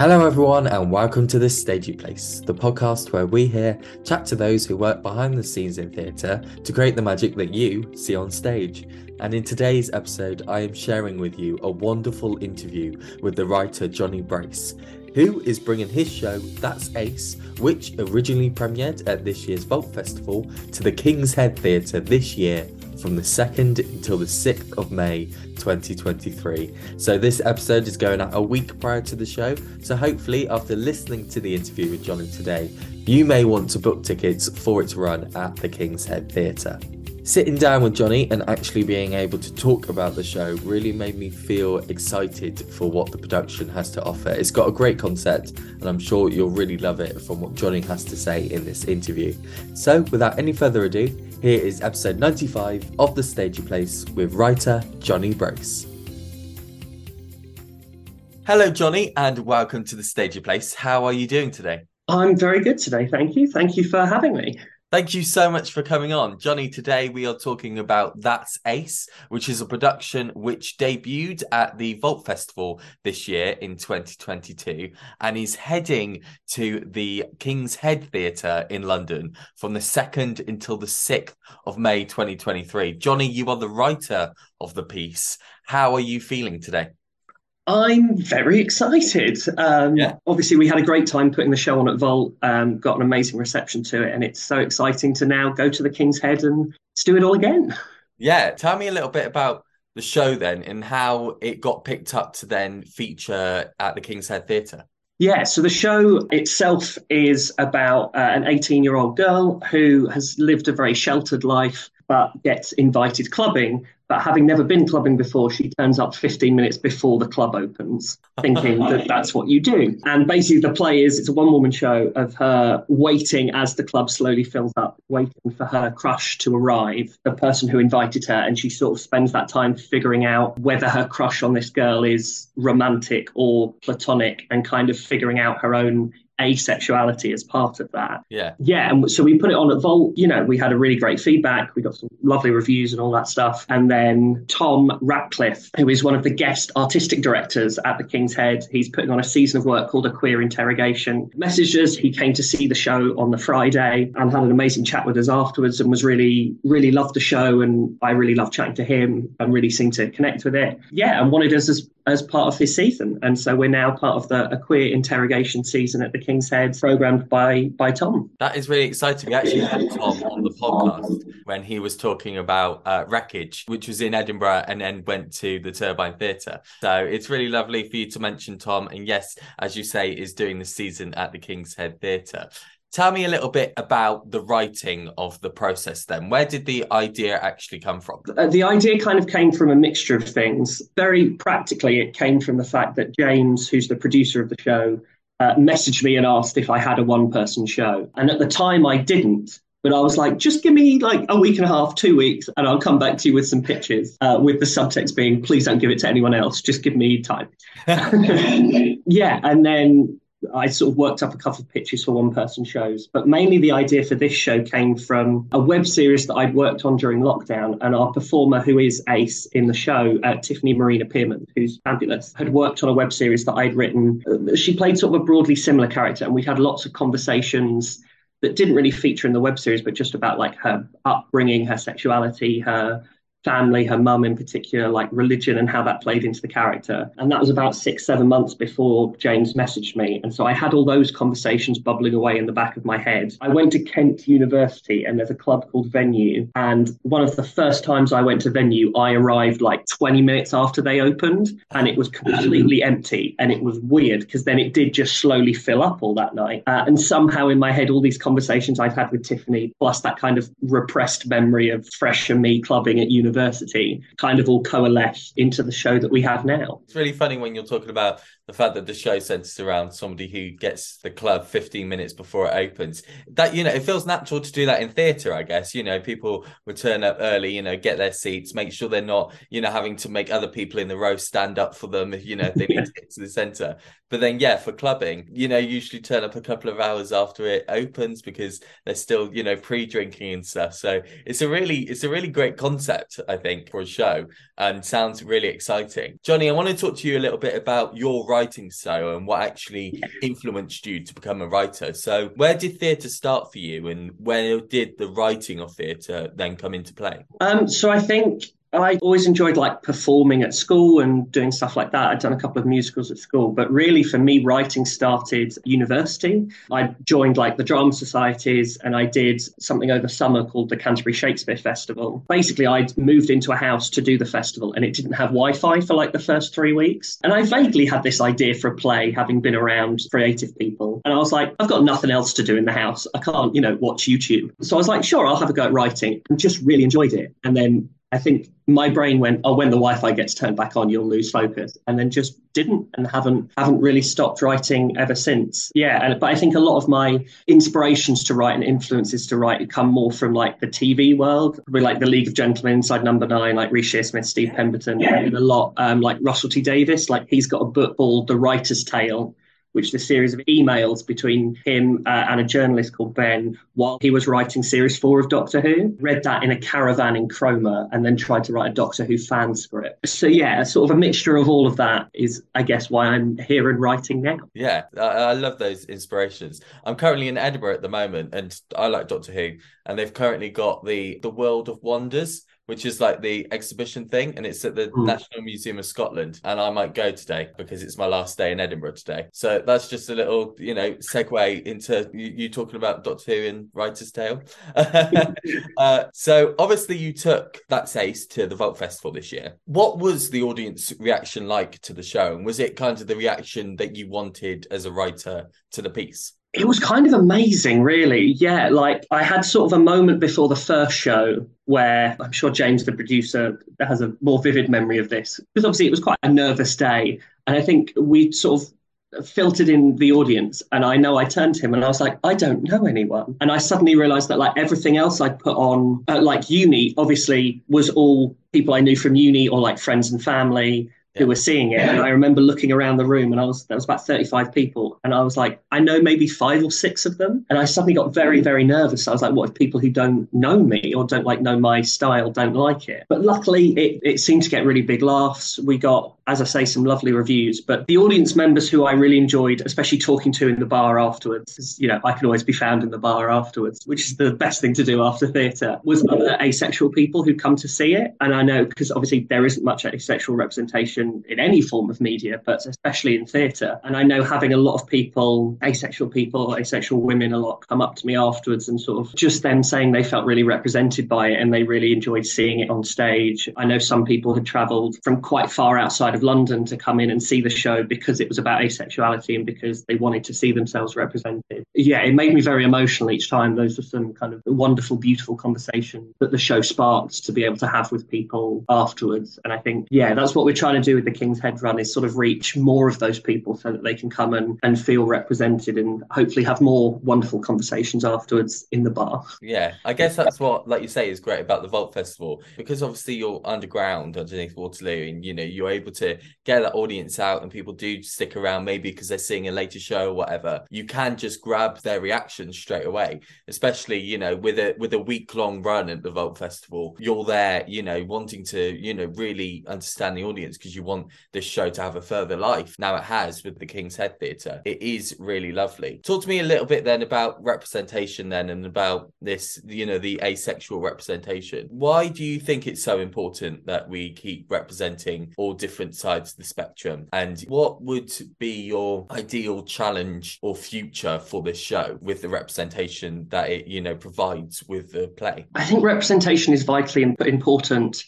Hello, everyone, and welcome to The Stagey Place, the podcast where we here chat to those who work behind the scenes in theatre to create the magic that you see on stage. And in today's episode, I am sharing with you a wonderful interview with the writer Jonny Brace, who is bringing his show, That's Ace, which originally premiered at this year's Vault Festival, to the King's Head Theatre this year from the 2nd until the 6th of May 2023. So, this episode is going out a week prior to the show. So, hopefully, after listening to the interview with Jonny today, you may want to book tickets for its run at the King's Head Theatre. Sitting down with Jonny and actually being able to talk about the show really made me feel excited for what the production has to offer. It's got a great concept, and I'm sure you'll really love it from what Jonny has to say in this interview. So, without any further ado, here is episode 95 of The Stagey Place with writer Jonny Brace. Hello, Jonny, and welcome to The Stagey Place. How are you doing today? I'm very good today. Thank you. Thank you for having me. Thank you so much for coming on. Jonny, today we are talking about That's Ace, which is a production which debuted at the Vault Festival this year in 2022 and is heading to the King's Head Theatre in London from the 2nd until the 6th of May 2023. Jonny, you are the writer of the piece. How are you feeling today? I'm very excited. Um, yeah. Obviously, we had a great time putting the show on at Vault, um, got an amazing reception to it, and it's so exciting to now go to the King's Head and do it all again. Yeah, tell me a little bit about the show then and how it got picked up to then feature at the King's Head Theatre. Yeah, so the show itself is about uh, an 18 year old girl who has lived a very sheltered life but gets invited clubbing but having never been clubbing before, she turns up 15 minutes before the club opens, thinking that that's what you do. And basically, the play is it's a one woman show of her waiting as the club slowly fills up, waiting for her crush to arrive, the person who invited her. And she sort of spends that time figuring out whether her crush on this girl is romantic or platonic and kind of figuring out her own asexuality as part of that. Yeah. Yeah. And so we put it on at Vault. You know, we had a really great feedback. We got some lovely reviews and all that stuff. And then Tom Ratcliffe, who is one of the guest artistic directors at the King's Head, he's putting on a season of work called A Queer Interrogation. Messages. He came to see the show on the Friday and had an amazing chat with us afterwards and was really, really loved the show. And I really loved chatting to him and really seemed to connect with it. Yeah. And wanted us as as part of his season. And so we're now part of the a queer interrogation season at the King's Head, programmed by by Tom. That is really exciting. We actually had Tom on the podcast when he was talking about uh, Wreckage, which was in Edinburgh and then went to the Turbine Theatre. So it's really lovely for you to mention Tom. And yes, as you say, is doing the season at the King's Head Theatre. Tell me a little bit about the writing of the process then. Where did the idea actually come from? Uh, the idea kind of came from a mixture of things. Very practically, it came from the fact that James, who's the producer of the show, uh, messaged me and asked if I had a one person show. And at the time, I didn't. But I was like, just give me like a week and a half, two weeks, and I'll come back to you with some pictures. Uh, with the subtext being, please don't give it to anyone else. Just give me time. yeah. And then I sort of worked up a couple of pitches for one person shows, but mainly the idea for this show came from a web series that I'd worked on during lockdown. And our performer, who is Ace in the show, uh, Tiffany Marina Pearman, who's fabulous, had worked on a web series that I'd written. She played sort of a broadly similar character, and we'd had lots of conversations that didn't really feature in the web series, but just about like her upbringing, her sexuality, her family, her mum in particular, like religion and how that played into the character. And that was about six, seven months before James messaged me. And so I had all those conversations bubbling away in the back of my head. I went to Kent University and there's a club called Venue. And one of the first times I went to Venue, I arrived like 20 minutes after they opened and it was completely empty. And it was weird because then it did just slowly fill up all that night. Uh, and somehow in my head, all these conversations I'd had with Tiffany, plus that kind of repressed memory of fresh and me clubbing at university university kind of all coalesce into the show that we have now. It's really funny when you're talking about the fact that the show centers around somebody who gets the club 15 minutes before it opens that you know it feels natural to do that in theater i guess. You know people would turn up early you know get their seats make sure they're not you know having to make other people in the row stand up for them you know if they need to get to the center but then yeah for clubbing you know usually turn up a couple of hours after it opens because they're still you know pre-drinking and stuff. So it's a really it's a really great concept I think, for a show and sounds really exciting. Jonny, I want to talk to you a little bit about your writing style and what actually influenced you to become a writer. So, where did theatre start for you and where did the writing of theatre then come into play? Um, so, I think I always enjoyed like performing at school and doing stuff like that. I'd done a couple of musicals at school, but really for me, writing started university. I joined like the drama societies and I did something over summer called the Canterbury Shakespeare Festival. Basically, I'd moved into a house to do the festival and it didn't have Wi Fi for like the first three weeks. And I vaguely had this idea for a play, having been around creative people. And I was like, I've got nothing else to do in the house. I can't, you know, watch YouTube. So I was like, sure, I'll have a go at writing and just really enjoyed it. And then I think my brain went, oh, when the Wi-Fi gets turned back on, you'll lose focus, and then just didn't, and haven't haven't really stopped writing ever since. Yeah, and, but I think a lot of my inspirations to write and influences to write come more from like the TV world, probably like the League of Gentlemen, Inside Number Nine, like Reece Shearsmith, Steve Pemberton, and a lot um, like Russell T Davies, Like he's got a book called The Writer's Tale, which is a series of emails between him uh, and a journalist called Ben while he was writing series four of Doctor Who. Read that in a caravan in Cromer and then tried to write a Doctor Who fan script. So, yeah, sort of a mixture of all of that is, I guess, why I'm here and writing now. Yeah, I, I love those inspirations. I'm currently in Edinburgh at the moment and I like Doctor Who, and they've currently got the the World of Wonders which is like the exhibition thing, and it's at the mm. National Museum of Scotland. And I might go today because it's my last day in Edinburgh today. So that's just a little, you know, segue into you, you talking about Doctor Who and Writer's Tale. uh, so obviously you took that Ace to the Vault Festival this year. What was the audience reaction like to the show? And was it kind of the reaction that you wanted as a writer to the piece? It was kind of amazing, really. Yeah, like I had sort of a moment before the first show where I'm sure James, the producer, has a more vivid memory of this because obviously it was quite a nervous day. And I think we sort of filtered in the audience and I know I turned to him and I was like, I don't know anyone. And I suddenly realized that like everything else I'd put on, uh, like uni, obviously was all people I knew from uni or like friends and family who were seeing it. And I remember looking around the room and I was, there was about 35 people. And I was like, I know maybe five or six of them. And I suddenly got very, very nervous. I was like, what if people who don't know me or don't like know my style don't like it? But luckily it, it seemed to get really big laughs. We got, as I say, some lovely reviews. But the audience members who I really enjoyed, especially talking to in the bar afterwards, you know, I can always be found in the bar afterwards, which is the best thing to do after theatre, was other asexual people who come to see it. And I know because obviously there isn't much asexual representation in, any form of media, but especially in theatre. And I know having a lot of people, asexual people, asexual women, a lot come up to me afterwards and sort of just them saying they felt really represented by it and they really enjoyed seeing it on stage. I know some people had travelled from quite far outside London to come in and see the show because it was about asexuality and because they wanted to see themselves represented. Yeah, it made me very emotional each time. Those were some kind of wonderful, beautiful conversations that the show sparked to be able to have with people afterwards. And I think, yeah, that's what we're trying to do with the King's Head run is sort of reach more of those people so that they can come and, and feel represented and hopefully have more wonderful conversations afterwards in the bar. Yeah, I guess that's what, like you say, is great about the Vault Festival because obviously you're underground underneath Waterloo and you know you're able get that audience out and people do stick around maybe because they're seeing a later show or whatever. You can just grab their reaction straight away, especially you know with a with a week long run at the Vault Festival. You're there, you know, wanting to you know really understand the audience because you want this show to have a further life. Now it has with the King's Head Theatre. It is really lovely. Talk to me a little bit then about representation then and about this, you know, the asexual representation. Why do you think it's so important that we keep representing all different sides of the spectrum? And what would be your ideal challenge or future for this show with the representation that it, you know, provides with the play? I think representation is vitally important,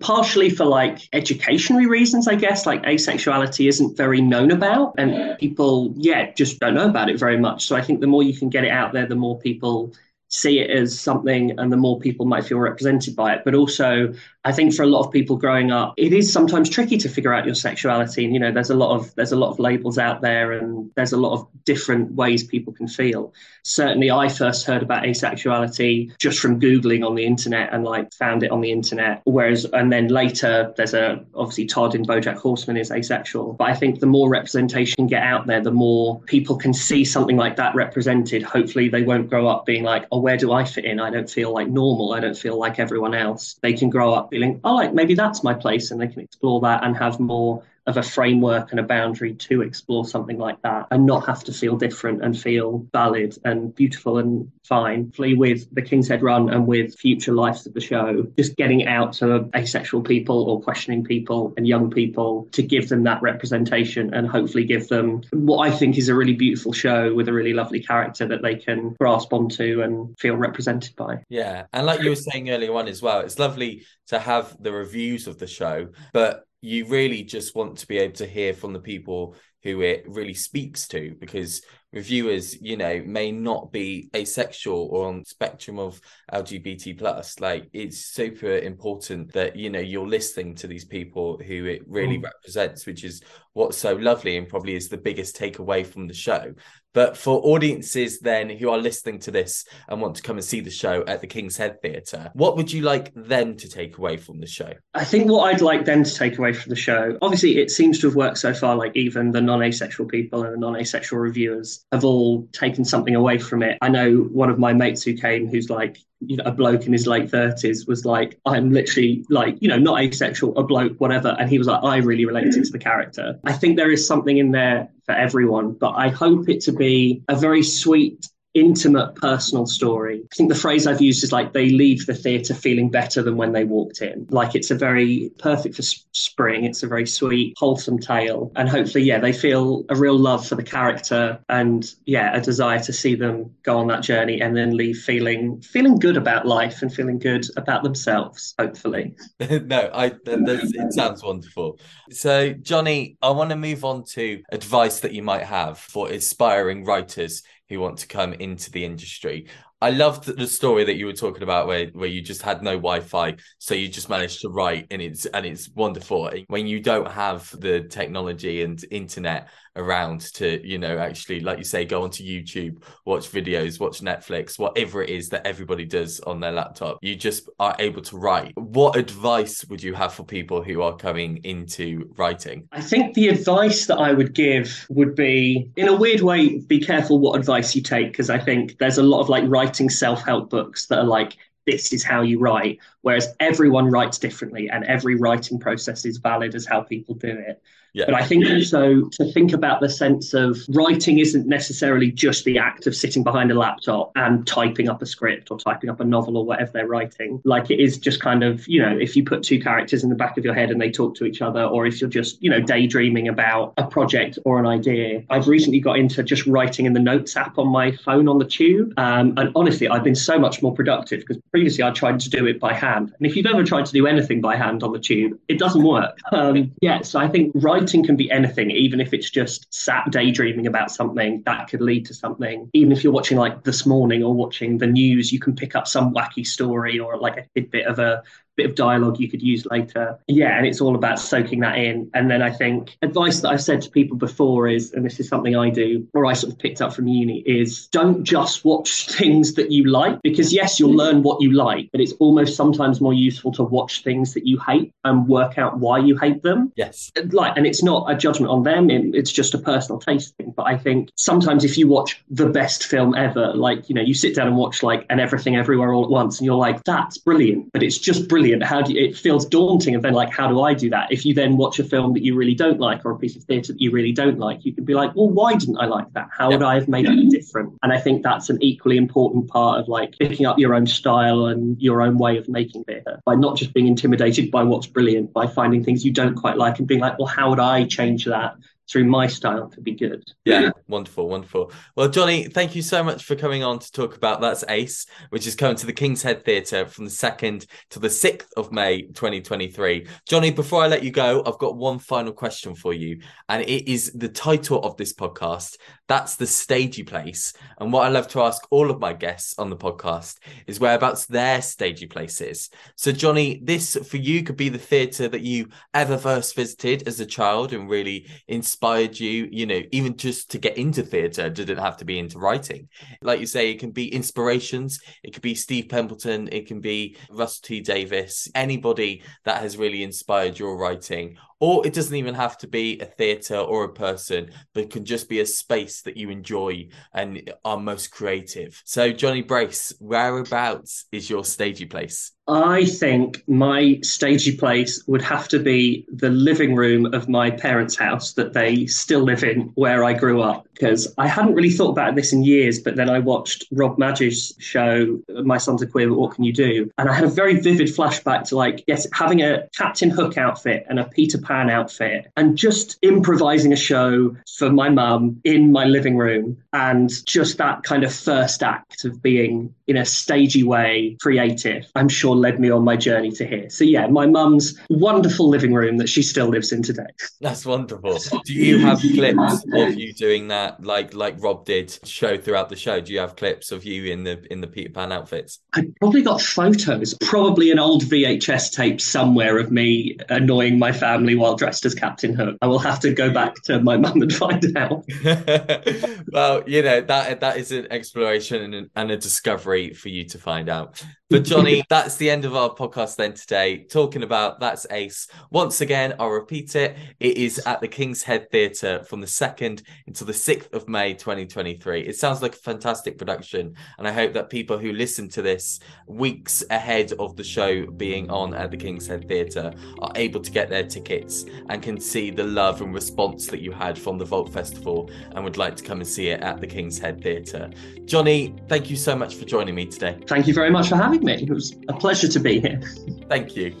partially for like educationary reasons, I guess, like asexuality isn't very known about, and people, yeah, just don't know about it very much. So I think the more you can get it out there, the more people see it as something and the more people might feel represented by it. But also i think for a lot of people growing up it is sometimes tricky to figure out your sexuality. And you know there's a lot of there's a lot of labels out there and there's a lot of different ways people can feel. Certainly i first heard about asexuality just from googling on the internet and like found it on the internet. Whereas and then later there's a obviously todd in bojack horseman is asexual. But i think the more representation get out there the more people can see something like that represented. Hopefully they won't grow up being like oh where do I fit in? I don't feel like normal. I don't feel like everyone else. They can grow up feeling, oh, like maybe that's my place, and they can explore that and have more of a framework and a boundary to explore something like that and not have to feel different and feel valid and beautiful and fine. Flee with the King's Head Run and with future lives of the show, just getting out to asexual people or questioning people and young people to give them that representation and hopefully give them what I think is a really beautiful show with a really lovely character that they can grasp onto and feel represented by. Yeah. And like you were saying earlier on as well, it's lovely to have the reviews of the show, but you really just want to be able to hear from the people who it really speaks to because reviewers you know may not be asexual or on spectrum of lgbt plus like it's super important that you know you're listening to these people who it really mm. represents which is what's so lovely and probably is the biggest takeaway from the show but for audiences then who are listening to this and want to come and see the show at the King's Head Theatre, what would you like them to take away from the show? I think what I'd like them to take away from the show, obviously, it seems to have worked so far. Like even the non-asexual people and the non-asexual reviewers have all taken something away from it. I know one of my mates who came, who's like, you know, a bloke in his late 30s was like, I'm literally like, you know, not asexual, a bloke, whatever. And he was like, I really related to the character. I think there is something in there for everyone, but I hope it to be a very sweet intimate personal story. I think the phrase I've used is like they leave the theatre feeling better than when they walked in. Like it's a very perfect for spring. It's a very sweet, wholesome tale. And hopefully, yeah, they feel a real love for the character and yeah, a desire to see them go on that journey and then leave feeling feeling good about life and feeling good about themselves, hopefully. no, I it sounds wonderful. So, Jonny, I want to move on to advice that you might have for aspiring writers who want to come into the industry. I loved the story that you were talking about where, where you just had no Wi-Fi, so you just managed to write and it's and it's wonderful. When you don't have the technology and internet around to, you know, actually, like you say, go onto YouTube, watch videos, watch Netflix, whatever it is that everybody does on their laptop, you just are able to write. What advice would you have for people who are coming into writing? I think the advice that I would give would be, in a weird way, be careful what advice you take, because I think there's a lot of like writing self-help books that are like this is how you write whereas everyone writes differently and every writing process is valid as how people do it yeah. But I think also to think about the sense of writing isn't necessarily just the act of sitting behind a laptop and typing up a script or typing up a novel or whatever they're writing. Like it is just kind of, you know, if you put two characters in the back of your head and they talk to each other, or if you're just, you know, daydreaming about a project or an idea. I've recently got into just writing in the notes app on my phone on the tube. Um, and honestly, I've been so much more productive because previously I tried to do it by hand. And if you've ever tried to do anything by hand on the tube, it doesn't work. Um, yeah, so I think writing writing can be anything, even if it's just sat daydreaming about something that could lead to something. Even if you're watching like this morning or watching the news, you can pick up some wacky story or like a tidbit of a bit of dialogue you could use later. Yeah, and it's all about soaking that in. And then I think advice that I've said to people before is, and this is something I do, or I sort of picked up from uni, is don't just watch things that you like, because yes, you'll learn what you like, but it's almost sometimes more useful to watch things that you hate and work out why you hate them. Yes. Like, and it's not a judgment on them, it's just a personal taste thing. But I think sometimes if you watch the best film ever, like, you know, you sit down and watch like an Everything Everywhere All at Once, and you're like, that's brilliant, but it's just brilliant brilliant. How do you, it feels daunting, and then like, how do I do that? If you then watch a film that you really don't like or a piece of theatre that you really don't like, you can be like, well, why didn't I like that? How would I have made it different? And I think that's an equally important part of like picking up your own style and your own way of making theatre by not just being intimidated by what's brilliant, by finding things you don't quite like and being like, well, how would I change that through my style to be good. Yeah, wonderful, wonderful. Well, Jonny, thank you so much for coming on to talk about That's Ace, which is coming to the King's Head Theatre from the 2nd to the 6th of May 2023. Jonny, before I let you go, I've got one final question for you, and it is the title of this podcast. That's the stagey place. And what I love to ask all of my guests on the podcast is whereabouts their stagey place is. So, Jonny, this for you could be the theatre that you ever first visited as a child and really inspired inspired you, you know, even just to get into theatre, didn't have to be into writing. Like you say, it can be inspirations, it could be Steve Pemberton, it can be Russell T Davies anybody that has really inspired your writing or it doesn't even have to be a theatre or a person, but it can just be a space that you enjoy and are most creative. So, Jonny Brace, whereabouts is your stagey place? I think my stagey place would have to be the living room of my parents' house that they still live in where I grew up. Because I hadn't really thought about this in years, but then I watched Rob Madge's show, My Son's a Queer, but What Can You Do? And I had a very vivid flashback to like, yes, having a Captain Hook outfit and a Peter Pan outfit and just improvising a show for my mum in my living room. And just that kind of first act of being in a stagey way creative, I'm sure led me on my journey to here. So yeah, my mum's wonderful living room that she still lives in today. That's wonderful. Do you have clips of you doing that, like like Rob did, show throughout the show? Do you have clips of you in the in the Peter Pan outfits? I probably got photos, probably an old VHS tape somewhere of me annoying my family while dressed as Captain Hook. I will have to go back to my mum and find out. well, you know that that is an exploration and, and a discovery for you to find out. But Jonny, that's the end of our podcast then today, talking about That's Ace. Once again, I'll repeat it. It is at the King's Head Theatre from the 2nd until the 6th of May 2023. It sounds like a fantastic production, and I hope that people who listen to this weeks ahead of the show being on at the King's Head Theatre are able to get their tickets and can see the love and response that you had from the Vault Festival and would like to come and see it at the King's Head Theatre. Jonny, thank you so much for joining me today. Thank you very much for having me. It was a pleasure to be here. Thank you.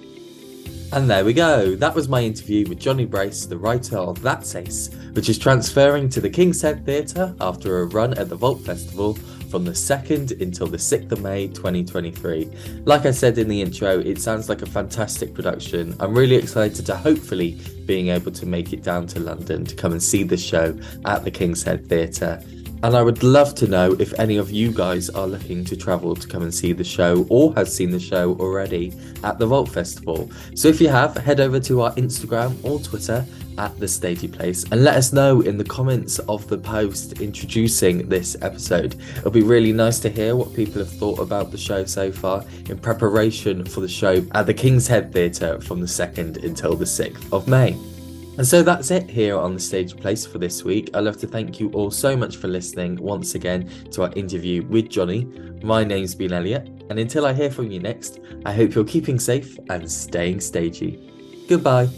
And there we go. That was my interview with Jonny Brace, the writer of That's Ace, which is transferring to the King's Head Theatre after a run at the Vault Festival from the 2nd until the 6th of May 2023. Like I said in the intro, it sounds like a fantastic production. I'm really excited to hopefully being able to make it down to London to come and see the show at the King's Head Theatre. And I would love to know if any of you guys are looking to travel to come and see the show or has seen the show already at the Vault Festival. So if you have, head over to our Instagram or Twitter at the Stagey Place and let us know in the comments of the post introducing this episode. It'll be really nice to hear what people have thought about the show so far in preparation for the show at the King's Head Theatre from the 2nd until the 6th of May. And so that's it here on the Stagey Place for this week. I'd love to thank you all so much for listening once again to our interview with Jonny. My name's been Eliott, and until I hear from you next, I hope you're keeping safe and staying stagey. Goodbye.